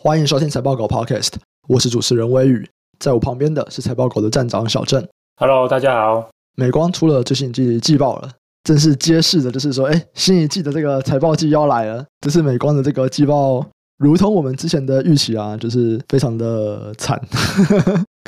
欢迎收听财报狗 Podcast，我是主持人微雨，在我旁边的是财报狗的站长小郑。Hello，大家好。美光出了最新一季季报了，正是揭示的就是说，哎，新一季的这个财报季要来了。这是美光的这个季报，如同我们之前的预期啊，就是非常的惨。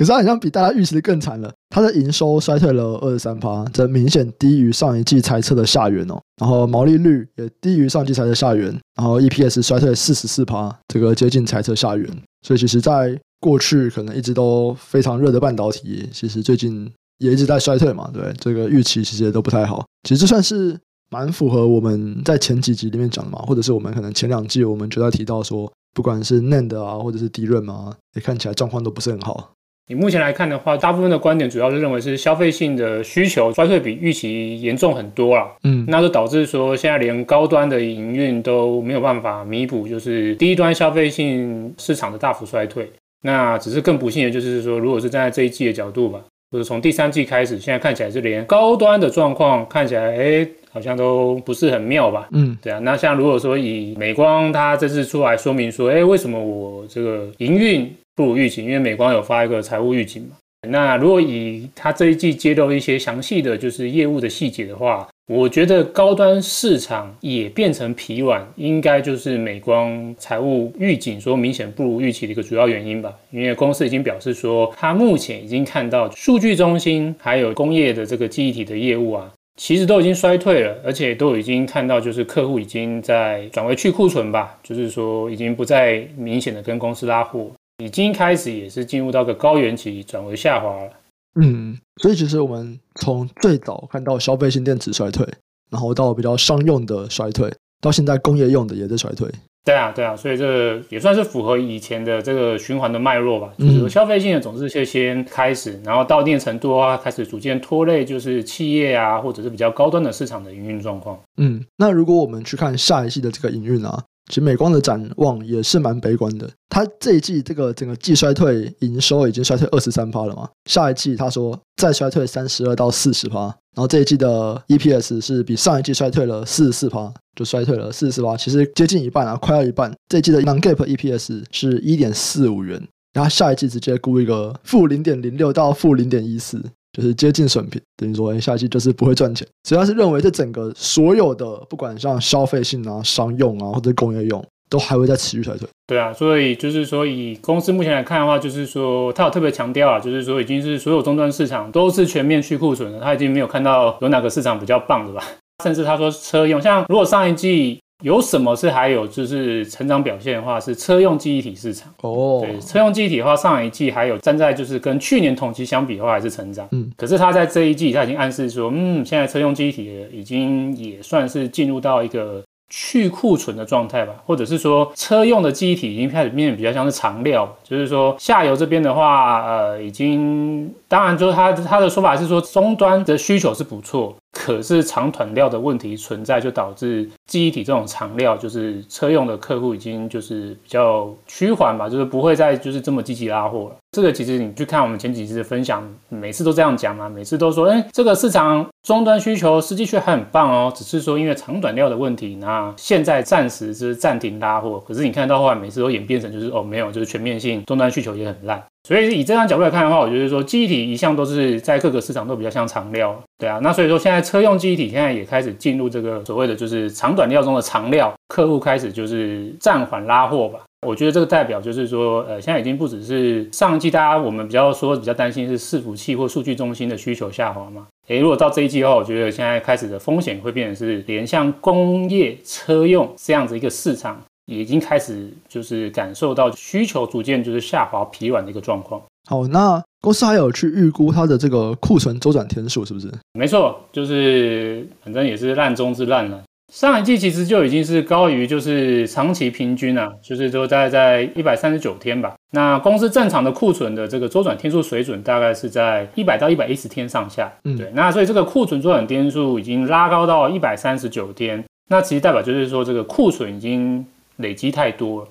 可是它好像比大家预期的更惨了，它的营收衰退了二十三趴，这明显低于上一季财测的下缘哦。然后毛利率也低于上季财测下缘，然后 EPS 衰退四十四趴，这个接近财测下缘。所以其实，在过去可能一直都非常热的半导体，其实最近也一直在衰退嘛。对，这个预期其实也都不太好。其实这算是蛮符合我们在前几集里面讲的嘛，或者是我们可能前两季我们就在提到说，不管是 NAND 啊，或者是 DRAM 啊，也看起来状况都不是很好。你目前来看的话，大部分的观点主要是认为是消费性的需求衰退比预期严重很多了。嗯，那就导致说现在连高端的营运都没有办法弥补，就是低端消费性市场的大幅衰退。那只是更不幸的就是说，如果是站在这一季的角度吧，就是从第三季开始，现在看起来是连高端的状况看起来，哎，好像都不是很妙吧？嗯，对啊。那像如果说以美光它这次出来说明说，哎，为什么我这个营运？不如预期，因为美光有发一个财务预警嘛。那如果以它这一季揭露一些详细的就是业务的细节的话，我觉得高端市场也变成疲软，应该就是美光财务预警说明显不如预期的一个主要原因吧。因为公司已经表示说，它目前已经看到数据中心还有工业的这个记忆体的业务啊，其实都已经衰退了，而且都已经看到就是客户已经在转为去库存吧，就是说已经不再明显的跟公司拉货。已经开始也是进入到个高原期，转为下滑了。嗯，所以其实我们从最早看到消费性电池衰退，然后到比较商用的衰退，到现在工业用的也在衰退。对啊，对啊，所以这也算是符合以前的这个循环的脉络吧。就是消费性的总是先先开始，然后到一定程度的话，开始逐渐拖累，就是企业啊，或者是比较高端的市场的营运状况。嗯，那如果我们去看下一季的这个营运啊。其实美光的展望也是蛮悲观的，它这一季这个整个季衰退营收已经衰退二十三趴了嘛，下一季他说再衰退三十二到四十趴，然然后这一季的 EPS 是比上一季衰退了四十四趴，就衰退了四十四趴，其实接近一半啊，快要一半。这一季的 non-GAAP EPS 是一点四五元，然后下一季直接估一个负零点零六到负零点一四。就是接近损平，等于说，哎，下季就是不会赚钱。主要是认为这整个所有的，不管像消费性啊、商用啊，或者工业用，都还会再持续衰退。对啊，所以就是说，以公司目前来看的话，就是说，他有特别强调啊，就是说，已经是所有终端市场都是全面去库存了，他已经没有看到有哪个市场比较棒的吧？甚至他说车用，像如果上一季。有什么是还有就是成长表现的话，是车用记忆体市场哦。对，车用记忆体的话，上一季还有站在就是跟去年同期相比的话，还是成长。嗯，可是他在这一季，他已经暗示说，嗯，现在车用记忆体已经也算是进入到一个去库存的状态吧，或者是说车用的记忆体已经开始变得比较像是长料，就是说下游这边的话，呃，已经当然就是他他的说法是说终端的需求是不错。可是长短料的问题存在，就导致记忆体这种长料，就是车用的客户已经就是比较趋缓吧，就是不会再就是这么积极拉货了。这个其实你去看我们前几次的分享，每次都这样讲嘛，每次都说，哎，这个市场终端需求实际却还很棒哦，只是说因为长短料的问题，那现在暂时是暂停拉货。可是你看到后来每次都演变成就是哦，没有，就是全面性终端需求也很烂。所以以这样角度来看的话，我觉得说记忆体一向都是在各个市场都比较像长料，对啊。那所以说现在车用记忆体现在也开始进入这个所谓的就是长短料中的长料，客户开始就是暂缓拉货吧。我觉得这个代表就是说，呃，现在已经不只是上一季大家我们比较说比较担心是伺服器或数据中心的需求下滑嘛。诶，如果到这一季的话，我觉得现在开始的风险会变成是连像工业车用这样子一个市场。已经开始就是感受到需求逐渐就是下滑疲软的一个状况。好，那公司还有去预估它的这个库存周转天数是不是？没错，就是反正也是烂中之烂了。上一季其实就已经是高于就是长期平均啊，就是都大概在一百三十九天吧。那公司正常的库存的这个周转天数水准大概是在一百到一百一十天上下。嗯，对。那所以这个库存周转天数已经拉高到一百三十九天，那其实代表就是说这个库存已经。累积太多了，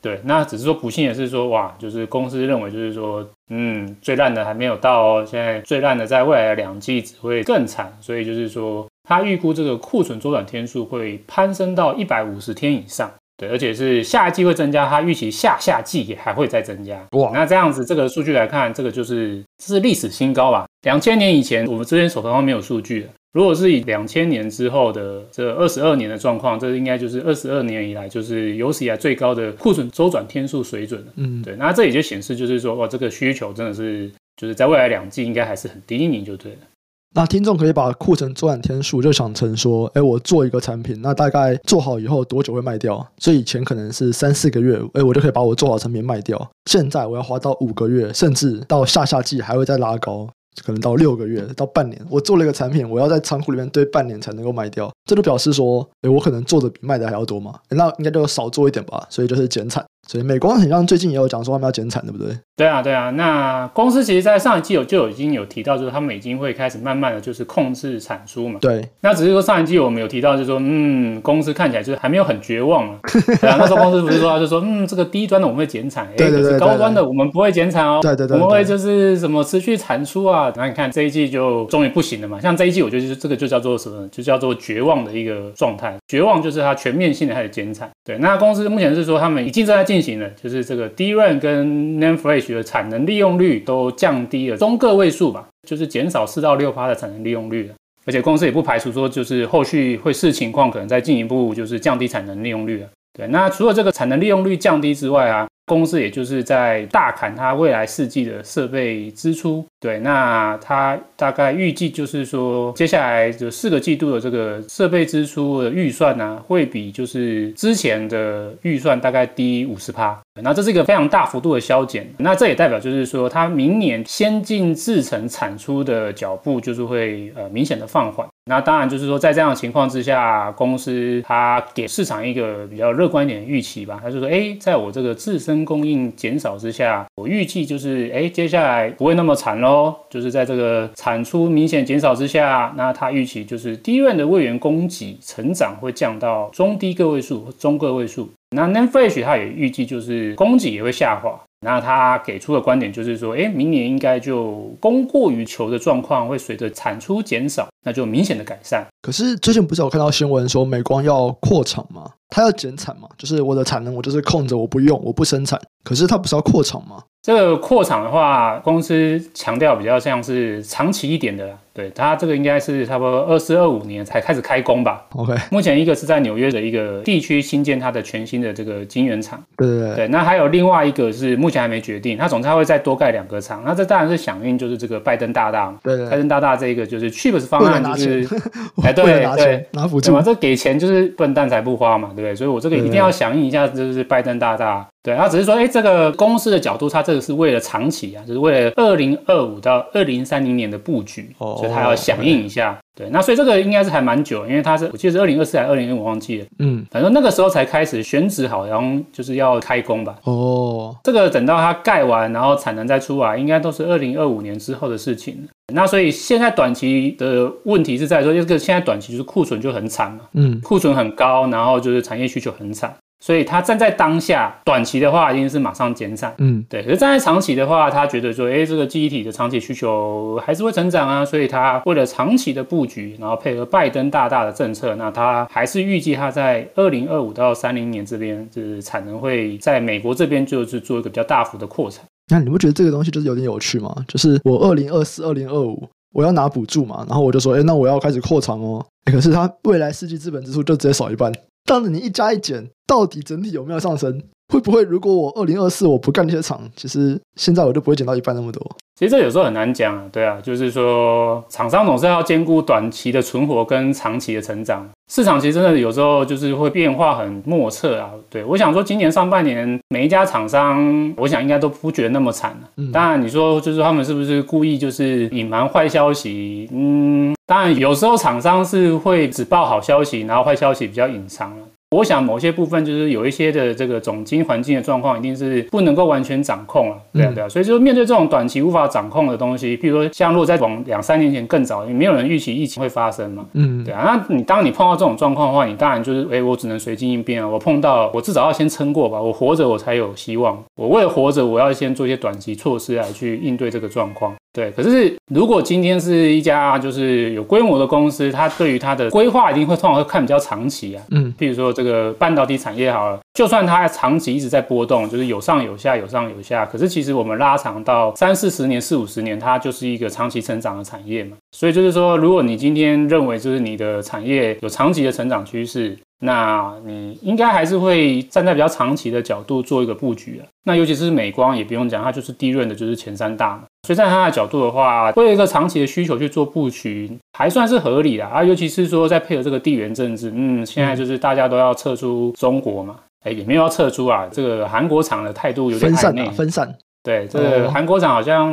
对，那只是说不幸的是说，哇，就是公司认为就是说，嗯，最烂的还没有到哦，现在最烂的在未来的两季只会更惨，所以就是说，他预估这个库存周转天数会攀升到一百五十天以上，对，而且是下一季会增加，他预期下下季也还会再增加。哇，那这样子这个数据来看，这个就是这是历史新高吧？两千年以前，我们这边手头上没有数据的。如果是以两千年之后的这二十二年的状况，这应该就是二十二年以来就是有史以来最高的库存周转天数水准了。嗯，对，那这也就显示就是说，哇，这个需求真的是就是在未来两季应该还是很低迷，就对了。那听众可以把库存周转天数就想成说，哎，我做一个产品，那大概做好以后多久会卖掉？所以以前可能是三四个月，哎，我就可以把我做好产品卖掉。现在我要花到五个月，甚至到下下季还会再拉高。可能到六个月到半年，我做了一个产品，我要在仓库里面堆半年才能够卖掉，这就表示说，诶，我可能做的比卖的还要多嘛，那应该就少做一点吧，所以就是减产。所以美光好像最近也有讲说他们要减产，对不对？对啊，对啊。那公司其实，在上一季有就已经有提到，就是他们已经会开始慢慢的就是控制产出嘛。对。那只是说上一季我们有提到，就是说，嗯，公司看起来就是还没有很绝望嘛。对啊，那时候公司不是说，就说，嗯，这个低端的我们会减产，哎，可是高端的我们不会减产哦。对对对。我们会就是什么持续产出啊？那你看这一季就终于不行了嘛。像这一季，我觉得就是这个就叫做什么？就叫做绝望的一个状态。绝望就是它全面性的开始减产。对。那公司目前是说他们已经正在进行了，就是这个。DRAM 跟 NAND Flash 的产能利用率都降低了中个位数吧，就是减少四到六趴的产能利用率了，而且公司也不排除说，就是后续会视情况，可能再进一步就是降低产能利用率了。对，那除了这个产能利用率降低之外啊。公司也就是在大砍它未来四季的设备支出，对，那它大概预计就是说，接下来就四个季度的这个设备支出的预算呢、会比就是之前的预算大概低五十趴，那这是一个非常大幅度的削减，那这也代表就是说，它明年先进制程产出的脚步就是会呃明显的放缓。那当然就是说，在这样的情况之下，公司它给市场一个比较乐观一点的预期吧。他就说，哎，在我这个自身供应减少之下，我预计就是，哎，接下来不会那么惨喽。就是在这个产出明显减少之下，那他预期就是低院的位元供给成长会降到中低个位数、中个位数。那 n a n f l a s h 它也预计就是供给也会下滑。那他给出的观点就是说，哎，明年应该就供过于求的状况会随着产出减少，那就明显的改善。可是最近不是有看到新闻说美光要扩厂吗？它要减产吗？就是我的产能我就是空着我不用，我不生产。可是它不是要扩厂吗？这个扩厂的话，公司强调比较像是长期一点的，对，它这个应该是差不多二四二五年才开始开工吧。OK，目前一个是在纽约的一个地区新建它的全新的这个晶圆厂，对对对，对，那还有另外一个是目前还没决定，它总之它会再多盖两个厂，那这当然是响应就是这个拜登大大，对对，拜登大大这一个就是 CHIPS 方案就是，哎对对，拿对拿补助。嘛，这给钱就是笨蛋才不花嘛，对不对？所以我这个一定要响应一下，就是拜登大大。对，他只是说，哎，这个公司的角度，他这个是为了长期啊，就是为了二零二五到二零三零年的布局，哦、所以他要响应一下。对，对，那所以这个应该是还蛮久，因为他是我记得是二零二四还是二零零五忘记了，嗯，反正那个时候才开始选址好，然后就是要开工吧。哦，这个等到它盖完，然后产能再出来，应该都是二零二五年之后的事情。那所以现在短期的问题是在说，这个现在短期就是库存就很惨嘛，嗯，库存很高，然后就是产业需求很惨。所以他站在当下，短期的话一定是马上减产，嗯，对。可是站在长期的话，他觉得说，哎，这个记忆体的长期需求还是会成长啊。所以他为了长期的布局，然后配合拜登大大的政策，那他还是预计他在二零二五到三零年这边，就是产能会在美国这边就是做一个比较大幅的扩产。那你不觉得这个东西就是有点有趣吗？就是我二零二四、二零二五我要拿补助嘛，然后我就说，哎，那我要开始扩厂哦。可是他未来世纪资本支出就直接少一半。这样子你一加一减，到底整体有没有上升？会不会如果我二零二四我不干那些厂，其实现在我就不会减到一半那么多？其实这有时候很难讲啊，对啊，就是说厂商总是要兼顾短期的存活跟长期的成长。市场其实真的有时候就是会变化很莫测啊。对，我想说今年上半年每一家厂商，我想应该都不觉得那么惨了。嗯，当然你说就是他们是不是故意就是隐瞒坏消息？嗯。当然，有时候厂商是会只报好消息，然后坏消息比较隐藏。我想某些部分就是有一些的这个总经环境的状况，一定是不能够完全掌控啊，对啊对啊。所以就面对这种短期无法掌控的东西，比如说像如果在往两三年前更早，也没有人预期疫情会发生嘛，嗯，对啊。那你当你碰到这种状况的话，你当然就是，哎，我只能随机应变啊。我碰到，我至少要先撑过吧，我活着我才有希望。我为了活着，我要先做一些短期措施来去应对这个状况。对，可是如果今天是一家就是有规模的公司，它对于它的规划一定会通常会看比较长期啊。嗯，譬如说这个半导体产业好了，就算它长期一直在波动，就是有上有下，有上有下，可是其实我们拉长到三四十年、四五十年，它就是一个长期成长的产业嘛。所以就是说，如果你今天认为就是你的产业有长期的成长趋势，那你应该还是会站在比较长期的角度做一个布局啊。那尤其是美光也不用讲，它就是低润的，就是前三大嘛。所以在它的角度的话，为一个长期的需求去做布局，还算是合理的啊。尤其是说在配合这个地缘政治，嗯，现在就是大家都要撤出中国嘛，哎，也没有要撤出啊。这个韩国厂的态度有点分散啊，分散。对，这个韩国厂好像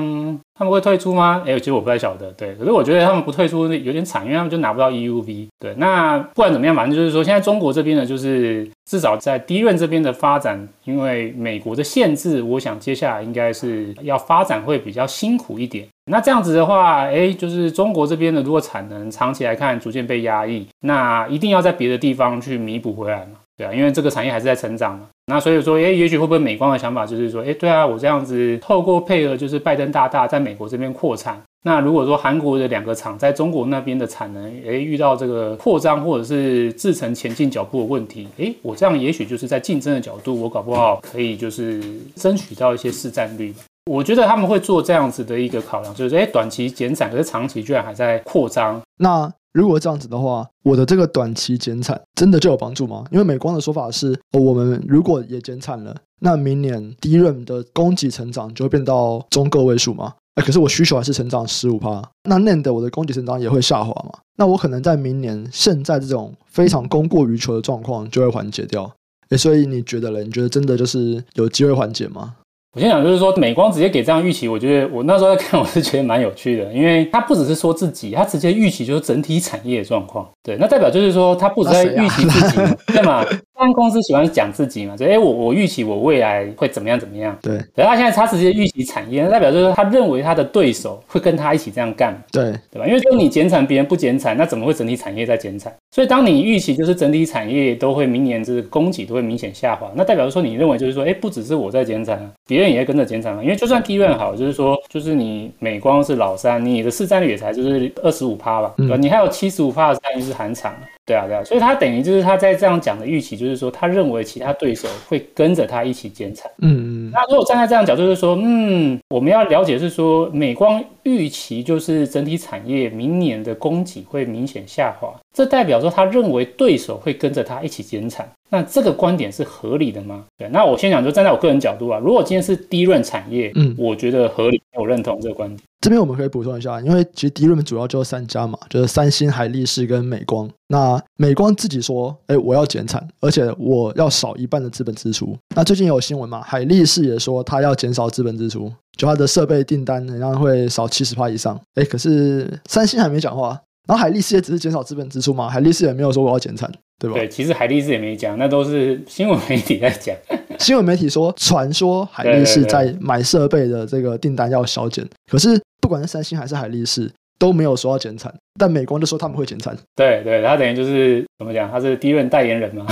他们会退出吗？哎，其实我不太晓得。对，可是我觉得他们不退出有点惨，因为他们就拿不到 EUV。对，那不管怎么样，反正就是说，现在中国这边呢，就是至少在低润这边的发展，因为美国的限制，我想接下来应该是要发展会比较辛苦一点。那这样子的话，哎，就是中国这边的如果产能长期来看逐渐被压抑，那一定要在别的地方去弥补回来嘛。对啊，因为这个产业还是在成长嘛。那所以说，哎，也许会不会美光的想法就是说，哎，对啊，我这样子透过配合，就是拜登大大在美国这边扩产。那如果说韩国的两个厂在中国那边的产能，哎，遇到这个扩张或者是制程前进脚步的问题，哎，我这样也许就是在竞争的角度，我搞不好可以就是争取到一些市占率。我觉得他们会做这样子的一个考量，就是哎，短期减产，可是长期居然还在扩张。那如果这样子的话，我的这个短期减产真的就有帮助吗？因为美光的说法是，我们如果也减产了，那明年低润的供给成长就会变到中个位数吗？哎，可是我需求还是成长十五趴，那 NAND 我的供给成长也会下滑嘛？那我可能在明年现在这种非常供过于求的状况就会缓解掉。哎，所以你觉得嘞？你觉得真的就是有机会缓解吗？我先讲，就是说美光直接给这样预期，我觉得我那时候在看，我是觉得蛮有趣的，因为他不只是说自己，他直接预期就是整体产业的状况。对，那代表就是说他不只在预期自己，对嘛？当公司喜欢讲自己嘛，就哎，我我预期我未来会怎么样怎么样。对，然后他现在他直接预期产业，那代表就是他认为他的对手会跟他一起这样干。对，对吧？因为说你减产，别人不减产，那怎么会整体产业在减产？所以当你预期就是整体产业都会明年这个供给都会明显下滑，那代表说你认为就是说，哎，不只是我在减产，别人也会跟着减产嘛。因为就算地润好，就是说，就是你美光是老三，你的市占率也才就是二十五趴吧，对吧？你还有七十五趴的占率是韩厂。对啊，对啊，所以他等于就是他在这样讲的预期，就是说他认为其他对手会跟着他一起减产。嗯嗯。那如果站在这样角度，就是说，嗯，我们要了解是说，美光预期就是整体产业明年的供给会明显下滑，这代表说他认为对手会跟着他一起减产。那这个观点是合理的吗？对，那我先讲，就站在我个人角度啊，如果今天是低润产业，嗯，我觉得合理，我认同这个观点。这边我们可以补充一下，因为其实低润主要就三家嘛，就是三星、海力士跟美光。那美光自己说，哎，我要减产，而且我要少一半的资本支出。那最近有新闻嘛，海力士也说他要减少资本支出，就他的设备订单好像会少七十趴以上。哎，可是三星还没讲话，然后海力士也只是减少资本支出嘛，海力士也没有说我要减产，对吧？对，其实海力士也没讲，那都是新闻媒体在讲。新闻媒体说，传说海力士在买设备的这个订单要削减，可是。不管是三星还是海力士都没有说要减产，但美光就说他们会减产。对对，他等于就是怎么讲？他是第一任代言人嘛，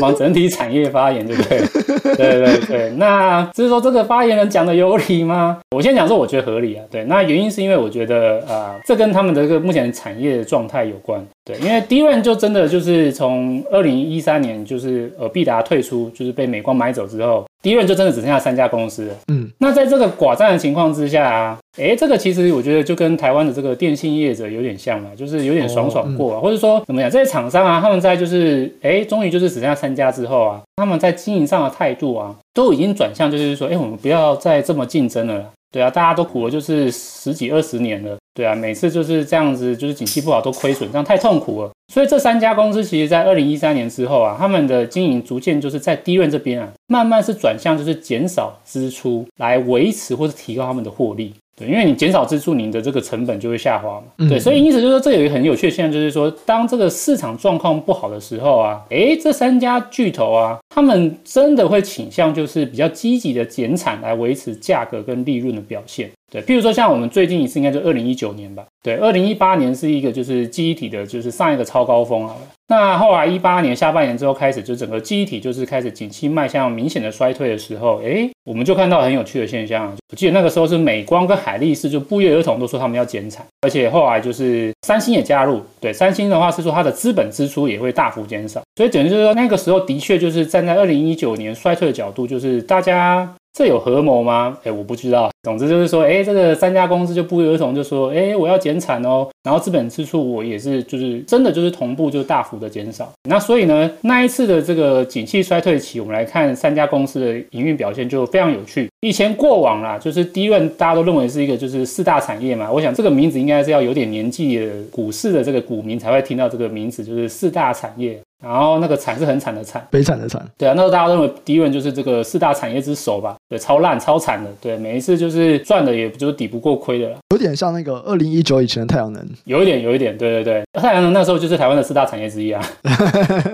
帮整体产业发言，对不对？对对对。那就是说这个发言人讲的有理吗？我先讲说，我觉得合理啊。对，那原因是因为我觉得啊、呃，这跟他们的这个目前产业的状态有关。对，因为低润就真的就是从二零一三年就是呃必达退出，就是被美光买走之后。低润就真的只剩下三家公司了。嗯，那在这个寡占的情况之下啊，哎，这个其实我觉得就跟台湾的这个电信业者有点像嘛，就是有点爽爽过啊，哦嗯、或者说怎么讲，这些厂商啊，他们在就是哎，终于就是只剩下三家之后啊，他们在经营上的态度啊，都已经转向，就是说，哎，我们不要再这么竞争了。对啊，大家都苦了就是十几二十年了。对啊，每次就是这样子，就是景气不好都亏损，这样太痛苦了。所以这三家公司其实，在二零一三年之后啊，他们的经营逐渐就是在低润这边啊，慢慢是转向就是减少支出来维持或是提高他们的获利。对，因为你减少支出，你的这个成本就会下滑嘛。对，所以因此就是说，这有一个很有趣的现象，就是说，当这个市场状况不好的时候啊，诶，这三家巨头啊，他们真的会倾向就是比较积极的减产来维持价格跟利润的表现。对，譬如说像我们最近一次应该就二零一九年吧。对，二零一八年是一个就是记忆体的，就是上一个超高峰好了。那后来一八年下半年之后开始，就整个记忆体就是开始景气迈向明显的衰退的时候，哎，我们就看到很有趣的现象。我记得那个时候是美光跟海力士就不约而同都说他们要减产，而且后来就是三星也加入。对，三星的话是说它的资本支出也会大幅减少，所以等于就是说那个时候的确就是站在二零一九年衰退的角度，就是大家。这有合谋吗？哎，我不知道。总之就是说，哎，这个三家公司就不约而同就说，哎，我要减产哦。然后资本支出我也是，就是真的就是同步就大幅的减少。那所以呢，那一次的这个景气衰退期，我们来看三家公司的营运表现就非常有趣。以前过往啦，就是 DRAM 大家都认为是一个就是四大产业嘛。我想这个名字应该是要有点年纪的股市的这个股民才会听到这个名字，就是四大产业。然后那个惨是很惨的惨，悲惨的惨。对啊，那时候大家认为 DRAM 就是这个四大产业之首吧？对，超烂、超惨的。对，每一次就是赚的，也就是抵不过亏的了。有点像那个二零一九以前的太阳能。有一点，有一点，对对对。太阳能那时候就是台湾的四大产业之一啊。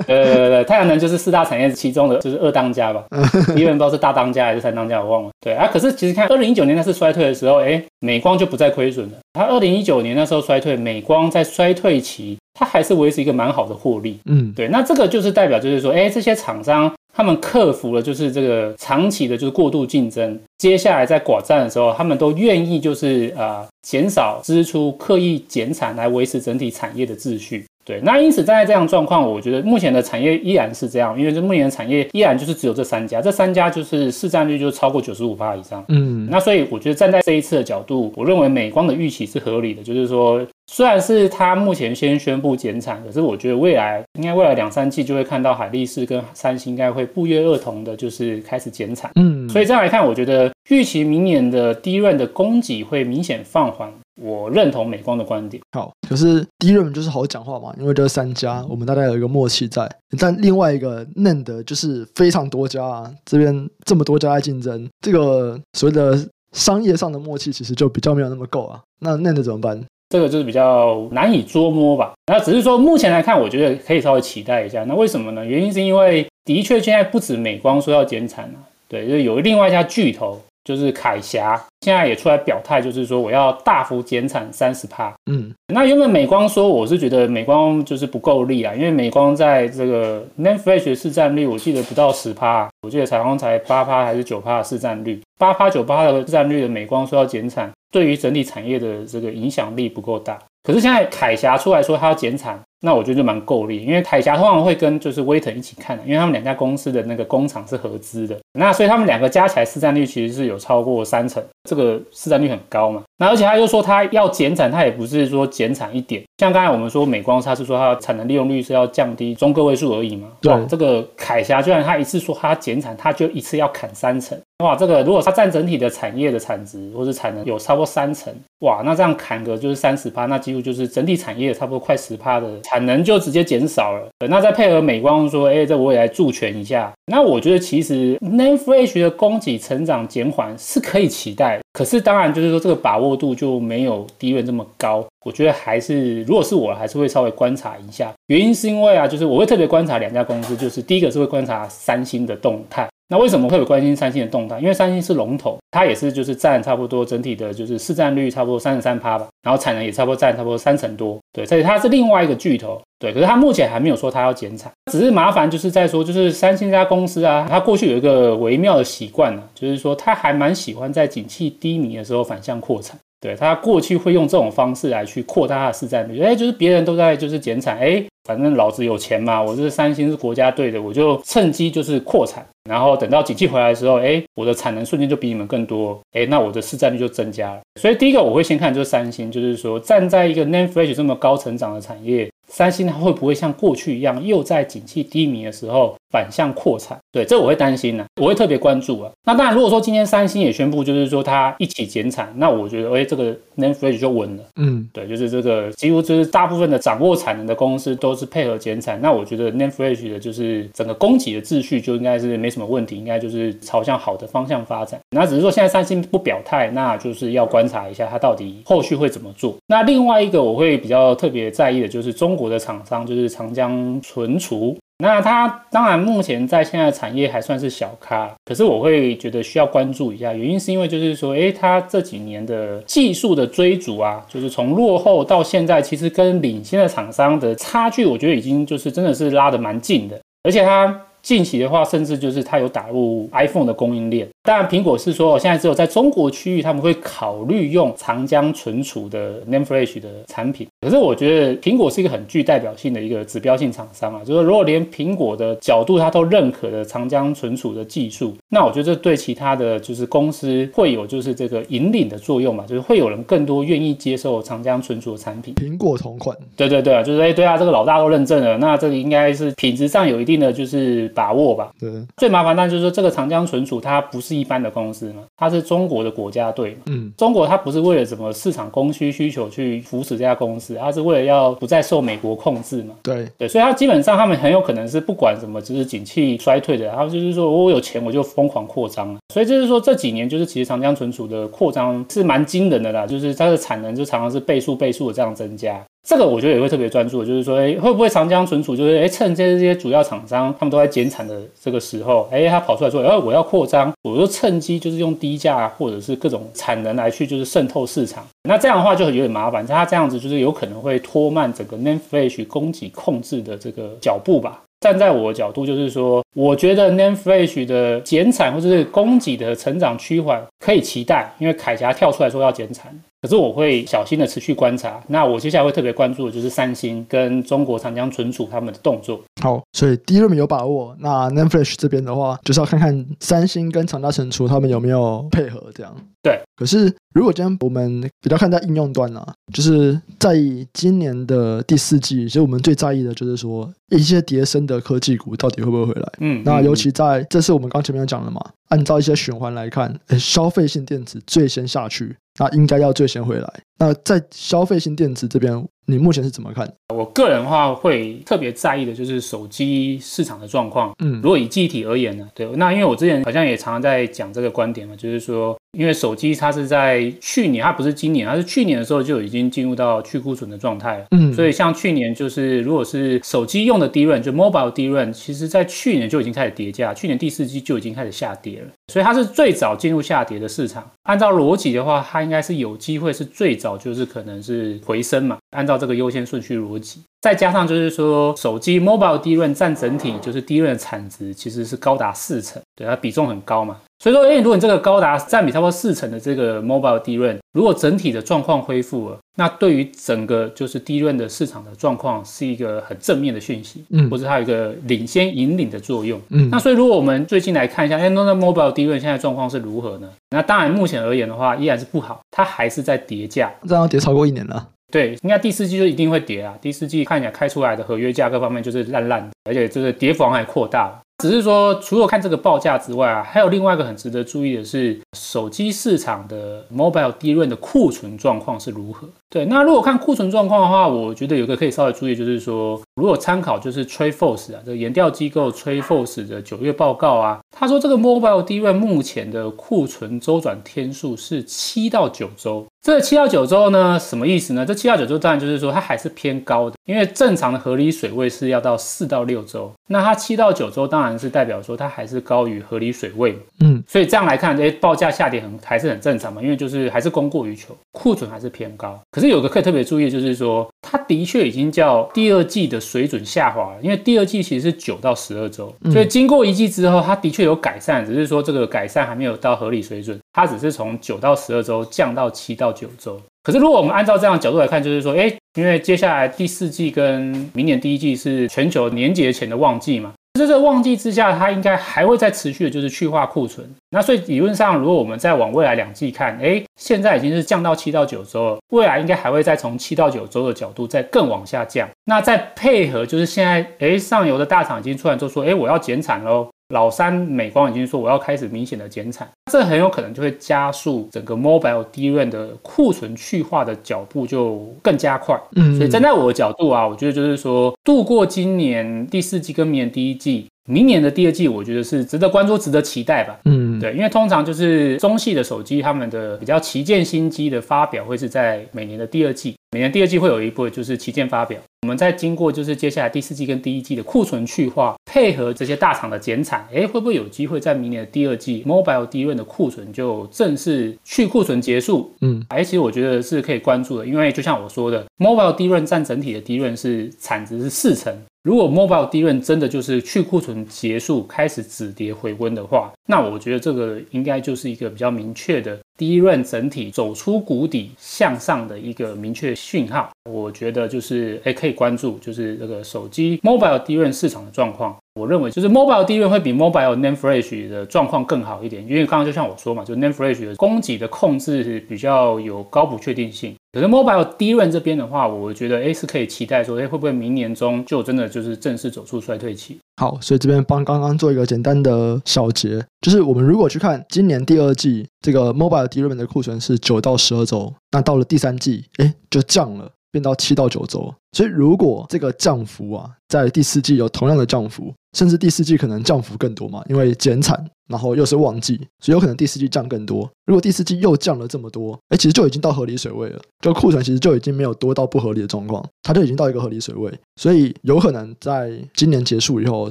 对对对对，太阳能就是四大产业其中的就是二当家吧？DRAM 不知道是大当家还是三当家，我忘了。对啊，可是其实看二零一九年那次衰退的时候，哎，美光就不再亏损了。它二零一九年那时候衰退，美光在衰退期。它还是维持一个蛮好的获利，嗯，对，那这个就是代表，就是说，哎，这些厂商他们克服了就是这个长期的，就是过度竞争，接下来在寡占的时候，他们都愿意就是啊、呃、减少支出，刻意减产来维持整体产业的秩序。对，那因此站在这样状况，我觉得目前的产业依然是这样，因为这目前的产业依然就是只有这三家，这三家就是市占率就超过九十五趴以上。嗯，那所以我觉得站在这一次的角度，我认为美光的预期是合理的，就是说虽然是它目前先宣布减产，可是我觉得未来应该未来两三季就会看到海力士跟三星应该会不约而同的，就是开始减产。嗯，所以这样来看，我觉得预期明年的 DRAM 的供给会明显放缓。我认同美光的观点。好，可是 DRAM 就是好讲话嘛，因为这三家我们大概有一个默契在。但另外一个 NAND 就是非常多家啊，这边这么多家在竞争，这个所谓的商业上的默契其实就比较没有那么够啊。那 NAND 怎么办？这个就是比较难以捉摸吧。那只是说目前来看，我觉得可以稍微期待一下。那为什么呢？原因是因为的确现在不止美光说要减产啊，对，就是有另外一家巨头。就是凯霞现在也出来表态，就是说我要大幅减产三十趴。嗯，那原本美光说，我是觉得美光就是不够力啊，因为美光在这个 NAND Flash 的市占率，我记得不到十趴，我记得彩虹才八趴还是九趴的市占率，八趴九趴的市占率的美光说要减产，对于整体产业的这个影响力不够大。可是现在凯霞出来说他要减产。那我觉得就蛮够力，因为凯霞通常会跟就是威腾一起看，因为他们两家公司的那个工厂是合资的，那所以他们两个加起来市占率其实是有超过三成，这个市占率很高嘛。那而且他又说他要减产，他也不是说减产一点，像刚才我们说美光，他是说他产能利用率是要降低中个位数而已嘛。对，这个凯霞居然他一次说他减产，他就一次要砍三成，哇，这个如果它占整体的产业的产值或者产能有超过三成，哇，那这样砍个就是三十趴，那几乎就是整体产业差不多快十趴的。产能就直接减少了，那再配合美光说，哎，这我也来助拳一下。那我觉得其实 NAND Flash 的供给成长减缓是可以期待，可是当然就是说这个把握度就没有 DRAM 这么高。我觉得还是，如果是我，还是会稍微观察一下。原因是因为啊，就是我会特别观察两家公司，就是第一个是会观察三星的动态。那为什么会有关心三星的动态？因为三星是龙头，它也是就是占差不多整体的，就是市占率差不多三十三趴吧，然后产能也差不多占差不多三成多，对，所以它是另外一个巨头，对。可是它目前还没有说它要减产，只是麻烦就是在说，就是三星这家公司啊，它过去有一个微妙的习惯呢，就是说它还蛮喜欢在景气低迷的时候反向扩产。对，他过去会用这种方式来去扩大他的市占率，哎，就是别人都在就是减产，哎，反正老子有钱嘛，我这是三星是国家队的，我就趁机就是扩产，然后等到景气回来的时候，哎，我的产能瞬间就比你们更多，哎，那我的市占率就增加了。所以第一个我会先看就是三星，就是说站在一个 NAND Flash 这么高成长的产业。三星它会不会像过去一样，又在景气低迷的时候反向扩产？对，这我会担心呢、啊，我会特别关注啊。那当然，如果说今天三星也宣布，就是说它一起减产，那我觉得，哎，这个 Name Flash 就稳了。嗯，对，就是这个几乎就是大部分的掌握产能的公司都是配合减产，那我觉得 Name Flash 的就是整个供给的秩序就应该是没什么问题，应该就是朝向好的方向发展。那只是说现在三星不表态，那就是要观察一下它到底后续会怎么做。那另外一个我会比较特别在意的就是中国的厂商就是长江存储，那它当然目前在现在的产业还算是小咖，可是我会觉得需要关注一下，原因是因为就是说，诶，它这几年的技术的追逐啊，就是从落后到现在，其实跟领先的厂商的差距，我觉得已经就是真的是拉得蛮近的，而且它。近期的话，甚至就是它有打入 iPhone 的供应链。当然，苹果是说现在只有在中国区域，他们会考虑用长江存储的 Name Flash 的产品。可是我觉得苹果是一个很具代表性的一个指标性厂商啊，就是如果连苹果的角度它都认可的长江存储的技术，那我觉得这对其他的就是公司会有就是这个引领的作用嘛，就是会有人更多愿意接受长江存储的产品。苹果同款，对对对啊，就是哎对啊，这个老大都认证了，那这个应该是品质上有一定的就是。把握吧。对，最麻烦，但就是说，这个长江存储它不是一般的公司嘛，它是中国的国家队。嗯，中国它不是为了什么市场供需需求去扶持这家公司，它是为了要不再受美国控制嘛。对对，所以它基本上他们很有可能是不管什么，就是景气衰退的，然后就是说我有钱我就疯狂扩张了。所以就是说这几年就是其实长江存储的扩张是蛮惊人的啦，就是它的产能就常常是倍数倍数的这样增加。这个我觉得也会特别专注，就是说，哎，会不会长江存储就是，哎，趁这些这些主要厂商他们都在减产的这个时候，哎，他跑出来说，哎，我要扩张，我就趁机就是用低价或者是各种产能来去就是渗透市场。那这样的话就有点麻烦，他这样子就是有可能会拖慢整个 name Flash 供给控制的这个脚步吧。站在我的角度，就是说，我觉得 Name Flash 的减产或者是供给的成长趋缓可以期待，因为凯霞跳出来说要减产。可是我会小心的持续观察。那我接下来会特别关注的就是三星跟中国长江存储他们的动作。好，所以第一轮没有把握。那 n a m e f l a s h 这边的话，就是要看看三星跟长江存储他们有没有配合这样。对。可是如果今天我们比较看在应用端啊，就是在今年的第四季，其实我们最在意的就是说一些叠升的科技股到底会不会回来。嗯。那尤其在这是我们刚前面讲了嘛，按照一些循环来看，消费性电子最先下去。那应该要最先回来。那在消费性电子这边，你目前是怎么看？我个人的话会特别在意的就是手机市场的状况。嗯，如果以记忆体而言呢，对，那因为我之前好像也常常在讲这个观点嘛，就是说，因为手机它是在去年，它不是今年，它是去年的时候就已经进入到去库存的状态了。嗯，所以像去年就是如果是手机用的 DRAM，就 Mobile DRAM，其实在去年就已经开始跌价，去年第四季就已经开始下跌了。所以它是最早进入下跌的市场。按照逻辑的话，它应该是有机会是最早就是可能是回升嘛。按照这个优先顺序逻辑，再加上就是说手机 Mobile DRAM 占整体就是 DRAM 的产值其实是高达四成，对，它比重很高嘛。所以说，哎，如果你这个高达占比差不多四成的这个 Mobile DRAM，如果整体的状况恢复了，那对于整个就是 DRAM 的市场的状况是一个很正面的讯息，嗯，或者它有一个领先引领的作用，嗯。那所以如果我们最近来看一下，哎，那 Mobile DRAM 现在状况是如何呢？那当然，目前而言的话，依然是不好，它还是在跌价，这样跌超过一年了。对，应该第四季就一定会跌啊。第四季看起来开出来的合约价各方面就是烂烂的，而且这个跌幅还扩大了。只是说，除了看这个报价之外啊，还有另外一个很值得注意的是，手机市场的 Mobile 迪润的库存状况是如何？对，那如果看库存状况的话，我觉得有个可以稍微注意，就是说，如果参考就是 TrendForce 啊，这个研调机构 TrendForce 的九月报告啊，他说这个 Mobile DRAM 目前的库存周转天数是七到九周。这七到九周呢，什么意思呢？这七到九周当然就是说它还是偏高的，因为正常的合理水位是要到四到六周，那它七到九周当然是代表说它还是高于合理水位，嗯，所以这样来看，哎，报价下跌很还是很正常嘛，因为就是还是供过于求，库存还是偏高。可是有个可以特别注意，就是说它的确已经叫第二季的水准下滑了，因为第二季其实是九到十二周，所以经过一季之后，它的确有改善，只是说这个改善还没有到合理水准，它只是从九到十二周降到七到九周。可是如果我们按照这样的角度来看，就是说，哎，因为接下来第四季跟明年第一季是全球年节前的旺季嘛。在这个旺季之下，它应该还会再持续的，就是去化库存。那所以理论上，如果我们再往未来两季看，哎，现在已经是降到七到九周了，未来应该还会再从七到九周的角度再更往下降。那再配合就是现在，哎，上游的大厂已经出来就说，哎，我要减产喽。老三美光已经说我要开始明显的减产，这很有可能就会加速整个 Mobile DRAM 的库存去化的脚步就更加快。嗯，所以站在我的角度啊，我觉得就是说度过今年第四季跟明年第一季。明年的第二季，我觉得是值得关注、值得期待吧。嗯，对，因为通常就是中系的手机，他们的比较旗舰新机的发表会是在每年的第二季。每年第二季会有一部就是旗舰发表。我们在经过就是接下来第四季跟第一季的库存去化，配合这些大厂的减产，诶，会不会有机会在明年的第二季 Mobile DRAM 的库存就正式去库存结束？嗯，诶，其实我觉得是可以关注的，因为就像我说的，Mobile DRAM 占整体的 DRAM 是产值是四成。如果 Mobile 低润真的就是去库存结束，开始止跌回温的话，那我觉得这个应该就是一个比较明确的 DRAM 整体走出谷底向上的一个明确讯号。我觉得就是诶可以关注就是这个手机 Mobile DRAM 市场的状况。我认为就是 Mobile DRAM 会比 Mobile NAND Flash 的状况更好一点，因为刚刚就像我说嘛，就 NAND Flash 的供给的控制比较有高不确定性。可是 Mobile DRAM 这边的话，我觉得诶是可以期待说，诶会不会明年中就真的就是正式走出衰退期？好，所以这边帮刚刚做一个简单的小结，就是我们如果去看今年第二季这个 Mobile DRAM 的库存是九到十二周，那到了第三季，哎就降了。变到七到九周，所以如果这个降幅啊，在第四季有同样的降幅，甚至第四季可能降幅更多嘛，因为减产，然后又是旺季，所以有可能第四季降更多。如果第四季又降了这么多，哎，其实就已经到合理水位了，就库存其实就已经没有多到不合理的状况，它就已经到一个合理水位，所以有可能在今年结束以后，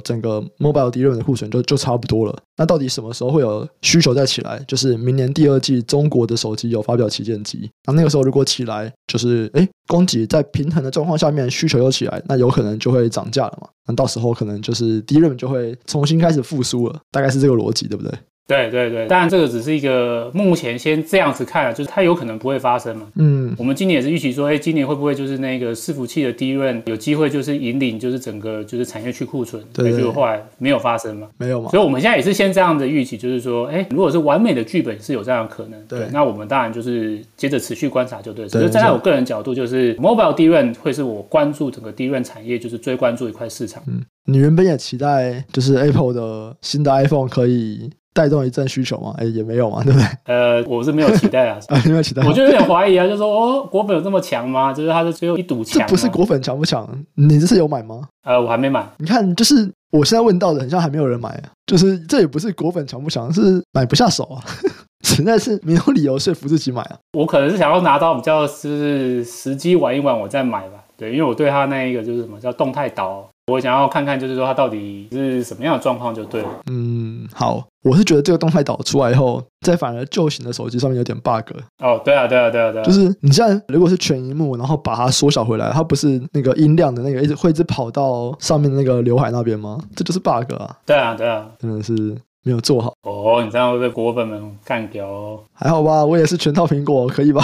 整个 Mobile DRAM 的库存就就差不多了。那到底什么时候会有需求再起来？就是明年第二季中国的手机有发表旗舰机，那那个时候如果起来，就是哎，供给在平衡的状况下面，需求又起来，那有可能就会涨价了嘛。那到时候可能就是 DRAM 就会重新开始复苏了，大概是这个逻辑，对不对？对对对，当然这个只是一个目前先这样子看，就是它有可能不会发生嘛。嗯，我们今年也是预期说，哎，今年会不会就是那个伺服器的 DRAM 有机会就是引领，就是整个就是产业去库存？对，对，对，结果后来没有发生嘛。没有嘛。所以我们现在也是先这样的预期，就是说，哎，如果是完美的剧本是有这样的可能，对，对，那我们当然就是接着持续观察就对了。所以站在我个人角度，就是 Mobile DRAM 会是我关注整个 DRAM 产业就是最关注一块市场。嗯，你原本也期待就是 Apple 的新的 iPhone 可以。带动一阵需求吗？哎，也没有嘛，对不对？呃，我是没有期待啊，啊，没有期待。我就有点怀疑啊，就说哦，果粉有这么强吗？就是它是最后一堵墙。这不是果粉强不强？你这是有买吗？呃，我还没买。你看，就是我现在问到的，很像还没有人买啊。就是这也不是果粉强不强，是买不下手啊，实在是没有理由说服自己买啊。我可能是想要拿到比较就是时机玩一玩，我再买吧。对，因为我对它那一个就是什么叫动态岛。我想要看看，就是说它到底是什么样的状况就对了。嗯，好，我是觉得这个动态导出来以后，在反而旧型的手机上面有点 bug。哦，对啊，对啊，对啊，对啊，就是你现在如果是全荧幕，然后把它缩小回来，它不是那个音量的那个一直会一直跑到上面的那个刘海那边吗？这就是 bug 啊。对啊，对啊，真的是。没有做好哦，你这样会被果粉们干掉哦。还好吧，我也是全套苹果，可以吧？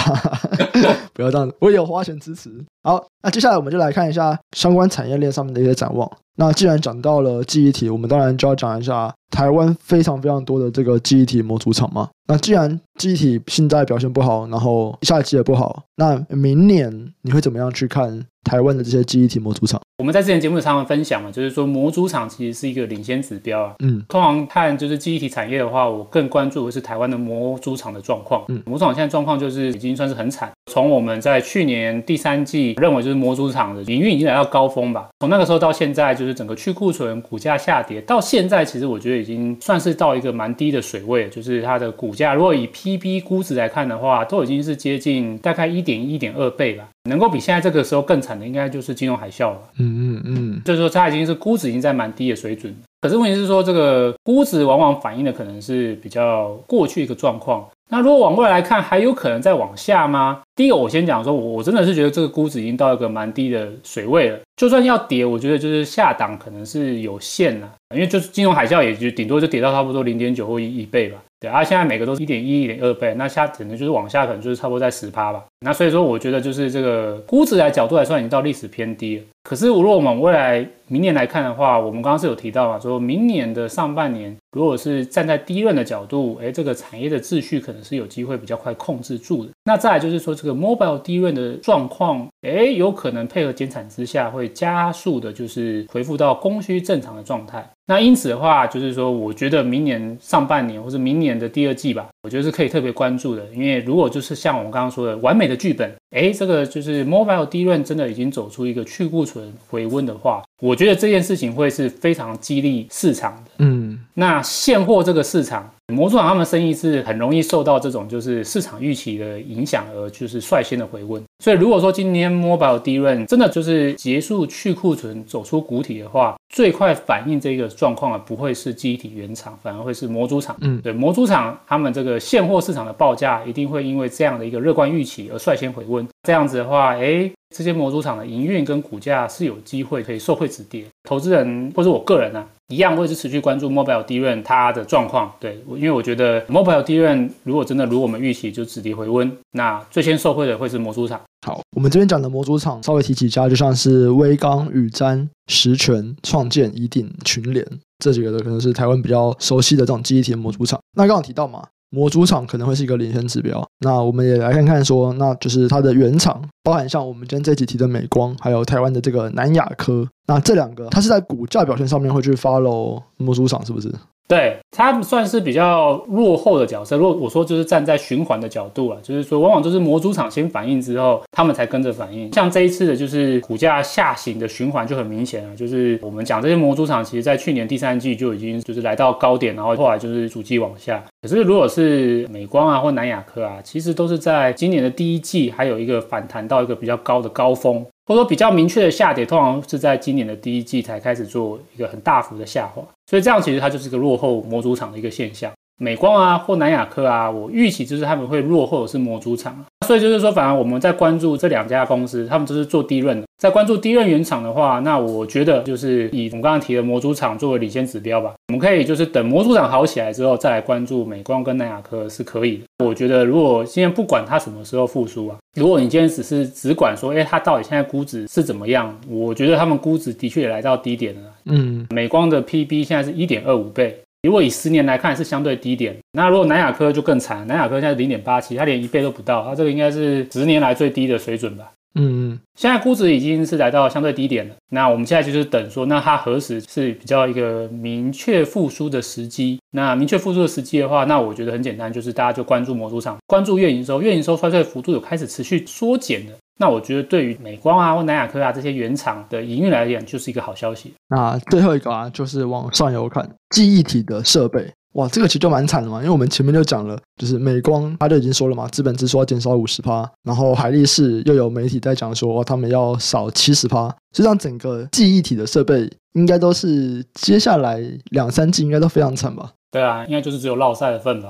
不要这样子，我也有花钱支持。好，那接下来我们就来看一下相关产业链上面的一些展望。那既然讲到了记忆体，我们当然就要讲一下台湾非常非常多的这个记忆体模组厂嘛。那既然记忆体现在表现不好，然后下一季也不好，那明年你会怎么样去看台湾的这些记忆体模组厂？我们在之前节目常常分享嘛，就是说模组厂其实是一个领先指标啊。嗯，通常看就是记忆体产业的话，我更关注的是台湾的模组厂的状况。嗯，模组厂现在状况就是已经算是很惨。从我们在去年第三季认为就是模组厂的营运已经来到高峰吧，从那个时候到现在，就是整个去库存、股价下跌，到现在其实我觉得已经算是到一个蛮低的水位，就是它的股价如果以 PB 估值来看的话，都已经是接近大概一点一点二倍吧。能够比现在这个时候更惨的，应该就是金融海啸了。嗯嗯嗯，就是说它已经是估值已经在蛮低的水准。可是问题是说，这个估值往往反映的可能是比较过去一个状况。那如果往未来看，还有可能再往下吗？第一个，我先讲说，我我真的是觉得这个估值已经到一个蛮低的水位了。就算要跌，我觉得就是下档可能是有限了，因为就是金融海啸，也就顶多就跌到差不多零点九或一一倍吧。对啊，现在每个都是一点一、一点二倍，那下可能就是往下，可能就是差不多在十趴吧。那所以说，我觉得就是这个估值来角度来说，已经到历史偏低了。可是，如果我们未来明年来看的话，我们刚刚是有提到嘛，说明年的上半年，如果是站在低润的角度，诶，这个产业的秩序可能是有机会比较快控制住的。那再来就是说，这个 Mobile 低润的状况，诶，有可能配合减产之下，会加速的，就是恢复到供需正常的状态。那因此的话，就是说，我觉得明年上半年或者明年的第二季吧，我觉得是可以特别关注的。因为如果就是像我们刚刚说的完美的剧本，哎，这个就是 Mobile DRAM 真的已经走出一个去库存回温的话，我觉得这件事情会是非常激励市场的。嗯，那现货这个市场，模组厂他们生意是很容易受到这种就是市场预期的影响，而就是率先的回温。所以如果说今天 Mobile DRAM 真的就是结束去库存，走出谷底的话，最快反应这个状况啊，不会是记忆体原厂，反而会是模组厂。嗯，对，模组厂他们这个现货市场的报价一定会因为这样的一个乐观预期而率先回温。这样子的话，哎。这些模组厂的营运跟股价是有机会可以受惠止跌，投资人或者我个人啊，一样会是持续关注 Mobile DRAM 它的状况。对，因为我觉得 Mobile DRAM 如果真的如我们预期就止跌回温，那最先受惠的会是模组厂。好，我们这边讲的模组厂稍微提几家，就像是威刚、宇瞻、实权、创建、宜鼎、群联这几个的，可能是台湾比较熟悉的这种记忆体的模组厂。那刚刚提到嘛。模组厂可能会是一个领先指标，那我们也来看看说，那就是它的原厂，包含像我们今天这几提的美光，还有台湾的这个南亚科，那这两个它是在股价表现上面会去 follow 模组厂，是不是？对，他们算是比较落后的角色。如果我说就是站在循环的角度啊，就是说往往都是模组厂先反应之后，他们才跟着反应。像这一次的就是股价下行的循环就很明显了。就是我们讲这些模组厂，其实在去年第三季就已经就是来到高点，然后后来就是逐季往下。可是如果是美光啊或南亚科啊，其实都是在今年的第一季还有一个反弹到一个比较高的高峰。或者说比较明确的下跌，通常是在今年的第一季才开始做一个很大幅的下滑，所以这样其实它就是个落后模组厂的一个现象。美光啊或南亚科啊，我预期就是他们会落后的是模组厂，所以就是说，反而我们在关注这两家公司，他们都是做低润的，在关注低润原厂的话，那我觉得就是以我们刚刚提的模组厂作为领先指标吧。我们可以就是等模组厂好起来之后，再来关注美光跟南亚科是可以的。我觉得如果今天不管它什么时候复苏啊，如果你今天只是只管说，哎，它到底现在估值是怎么样？我觉得他们估值的确也来到低点了。嗯，美光的 PB 现在是一点二五倍。如果以十年来看是相对低点，那如果南亚科就更惨，南亚科现在零点八七，它连一倍都不到，它这个应该是十年来最低的水准吧？嗯嗯，现在估值已经是来到相对低点了，那我们现在就是等说，那它何时是比较一个明确复苏的时机？那明确复苏的时机的话，那我觉得很简单，就是大家就关注模组厂，关注月营收，月营收衰退幅度有开始持续缩减的。那我觉得对于美光啊或南亚科啊这些原厂的营运来讲，就是一个好消息。那最后一个啊，就是往上游看，记忆体的设备，哇，这个其实就蛮惨的嘛，因为我们前面就讲了，就是美光他就已经说了嘛，资本支出要减少五十趴，然后海力士又有媒体在讲说他们要少七十趴，实际上整个记忆体的设备应该都是接下来两三季应该都非常惨吧？对啊，应该就是只有落赛的份吧。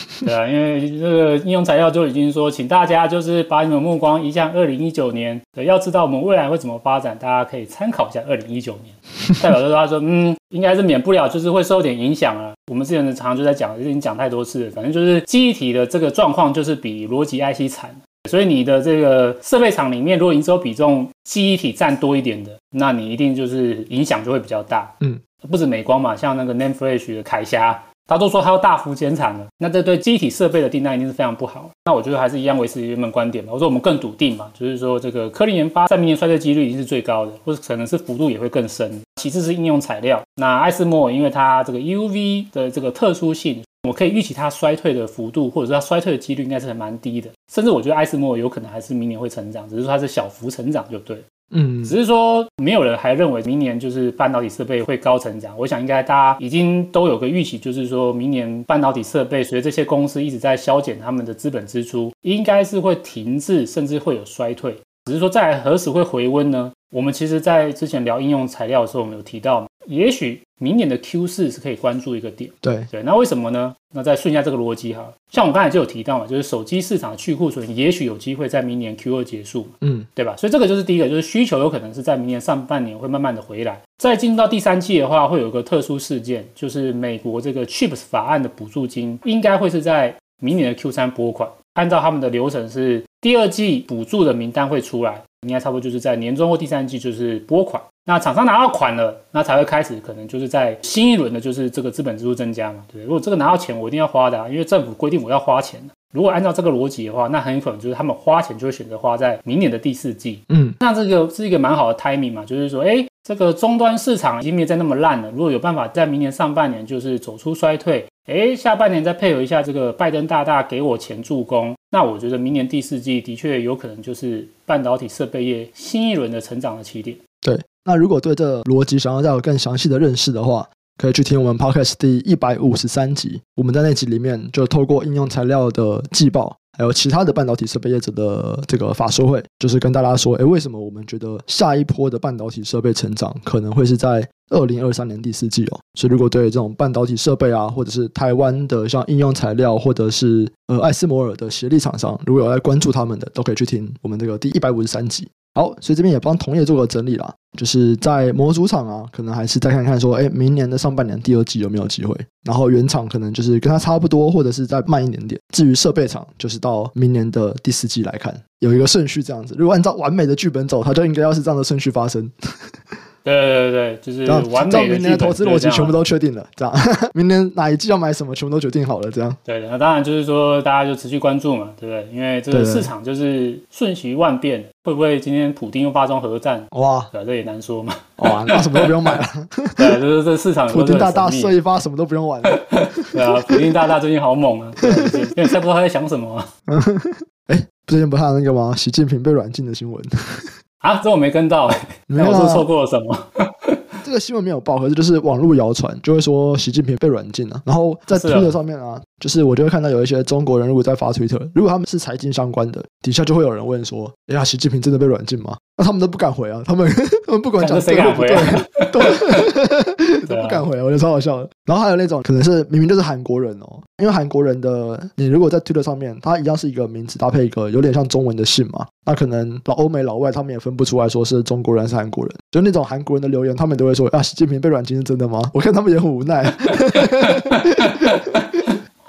对啊，因为这个应用材料就已经说，请大家就是把你们目光移向二零一九年。对，要知道我们未来会怎么发展，大家可以参考一下二零一九年。代表就是他说，嗯，应该是免不了，就是会受点影响啊。我们之前常常就在讲，已经讲太多次了，反正就是记忆体的这个状况，就是比逻辑 IC 惨。所以你的这个设备厂里面，如果营收比重记忆体占多一点的，那你一定就是影响就会比较大。嗯，不止美光嘛，像那个 NAND Flash 的凯霞。他都说他要大幅减产了，那这对机体设备的订单一定是非常不好。那我觉得还是一样维持原本观点吧。我说我们更笃定嘛，就是说这个科林研发在明年衰退几率已经是最高的，或者可能是幅度也会更深。其次是应用材料，那艾斯摩尔因为它这个 UV 的这个特殊性，我可以预期它衰退的幅度，或者说它衰退的几率应该是还蛮低的。甚至我觉得艾斯摩尔有可能还是明年会成长，只是说它是小幅成长就对。嗯，只是说没有人还认为明年就是半导体设备会高成长。我想应该大家已经都有个预期，就是说明年半导体设备随着这些公司一直在削减他们的资本支出，应该是会停滞，甚至会有衰退。只是说在何时会回温呢？我们其实在之前聊应用材料的时候，我们有提到，也许明年的 Q 四是可以关注一个点。对对，那为什么呢？那再顺一下这个逻辑哈，像我刚才就有提到嘛，就是手机市场去库存，也许有机会在明年 Q 二结束，嗯，对吧？所以这个就是第一个，就是需求有可能是在明年上半年会慢慢的回来。再进入到第三季的话，会有一个特殊事件，就是美国这个 CHIPS 法案的补助金，应该会是在明年的 Q 三拨款。按照他们的流程是，第二季补助的名单会出来，应该差不多就是在年终或第三季就是拨款。那厂商拿到款了，那才会开始可能就是在新一轮的就是这个资本支出增加嘛，对。如果这个拿到钱，我一定要花的啊，因为政府规定我要花钱的。如果按照这个逻辑的话，那很有可能就是他们花钱就会选择花在明年的第四季。嗯，那这个是一个蛮好的 timing 嘛，就是说，哎，这个终端市场已经没有再那么烂了，如果有办法在明年上半年就是走出衰退。哎，下半年再配合一下这个拜登大大给我钱助攻，那我觉得明年第四季的确有可能就是半导体设备业新一轮的成长的起点。对，那如果对这逻辑想要再有更详细的认识的话，可以去听我们 Podcast 第一百五十三集，我们在那集里面就透过应用材料的季报，还有其他的半导体设备业者的这个法说会，就是跟大家说，哎，为什么我们觉得下一波的半导体设备成长可能会是在二零二三年第四季哦？所以如果对这种半导体设备啊，或者是台湾的像应用材料，或者是呃艾斯摩尔的协力厂商，如果有在关注他们的，都可以去听我们这个第一百五十三集。好，所以这边也帮同业做个整理啦，就是在模组厂啊，可能还是再看看说，哎，明年的上半年第二季有没有机会？然后原厂可能就是跟它差不多，或者是再慢一点点。至于设备厂，就是到明年的第四季来看，有一个顺序这样子。如果按照完美的剧本走，它就应该要是这样的顺序发生。对对对，就是完美的。明年的投资逻辑全部都确定了，这样，明年哪一季要买什么，全部都决定好了，这样。对，那当然就是说，大家就持续关注嘛，对不对？因为这个市场就是瞬息万变，会不会今天普丁又发动核战？哇，对，这也难说嘛。哇，那什么都不用买了。对，就是这市场。普丁大大射一发，什么都不用玩了。对啊，普丁大大最近好猛啊，因为猜不到他在想什么。哎，最近不是那个吗？习近平被软禁的新闻。啊，这我没跟到，没有，我是错过了什么？这个新闻没有报，可是就是网络谣传，就会说习近平被软禁了。然后在推特上面啊，就是我就会看到有一些中国人如果在发推特，如果他们是财经相关的，底下就会有人问说：“哎呀，习近平真的被软禁吗？”那他们都不敢回啊，他们 他们不管讲谁不对，都都不敢回，我觉得超好笑的。然后还有那种可能是明明就是韩国人哦，因为韩国人的你如果在 Twitter 上面，他一样是一个名字搭配一个有点像中文的姓嘛，那可能老欧美老外他们也分不出来说是中国人还是韩国人，就那种韩国人的留言，他们都会说啊，习近平被软禁是真的吗？我看他们也很无奈。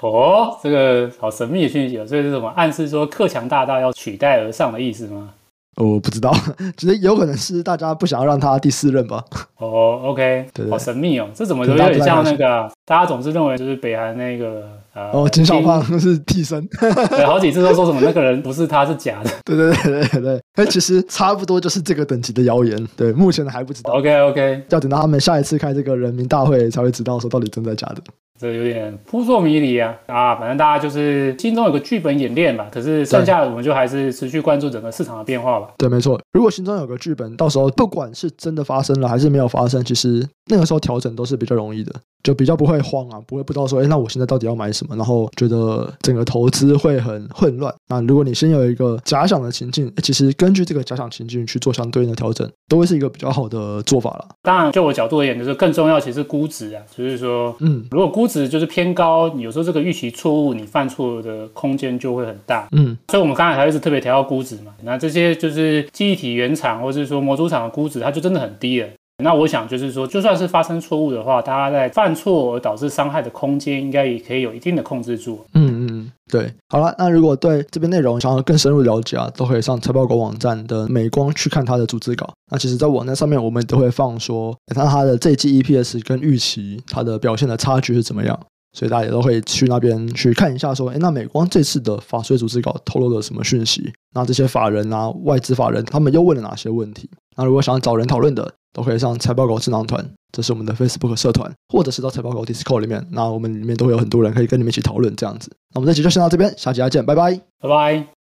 哦，这个好神秘的讯息啊，所以是什么暗示说克强大大要取代而上的意思吗？我不知道，只是有可能是大家不想要让他第四任吧。哦，OK，对对，好神秘哦，这怎么有点像那个、啊？大家总是认为就是北韩那个呃，哦，金小胖是替身，对，好几次都说什么那个人不是他是假的。对对对对对，那其实差不多就是这个等级的谣言。对，目前还不知道。OK OK，要等到他们下一次开这个人民大会才会知道说到底真的假的。这有点扑朔迷离啊啊！反正大家就是心中有个剧本演练吧，可是剩下的我们就还是持续关注整个市场的变化吧。对，没错。如果心中有个剧本，到时候不管是真的发生了还是没有发生，其实那个时候调整都是比较容易的。就比较不会慌啊，不会不知道说，哎，那我现在到底要买什么？然后觉得整个投资会很混乱。那如果你先有一个假想的情境，其实根据这个假想情境去做相对应的调整，都会是一个比较好的做法了。当然，就我角度而言，就是更重要其实是估值啊，就是说，嗯，如果估值就是偏高，你有时候这个预期错误，你犯错的空间就会很大。嗯，所以我们刚才还是特别提到估值嘛。那这些就是记忆体原厂或者是说模组厂的估值，它就真的很低了。那我想就是说，就算是发生错误的话，大家在犯错而导致伤害的空间，应该也可以有一定的控制住。嗯嗯，对。好了，那如果对这边内容想要更深入了解啊，都可以上财报狗网站的美光去看它的组织稿。那其实，在网站上面，我们都会放说，看它的这季 EPS 跟预期它的表现的差距是怎么样。所以大家也都会去那边去看一下，说，诶，那美光这次的法税组织稿透露了什么讯息？那这些法人啊，外资法人他们又问了哪些问题？那如果想找人讨论的，都可以上财报狗智囊团，这是我们的 Facebook 社团，或者是到财报狗 Discord 里面，那我们里面都会有很多人可以跟你们一起讨论这样子。那我们这期就先到这边，下期再见，拜拜，拜拜。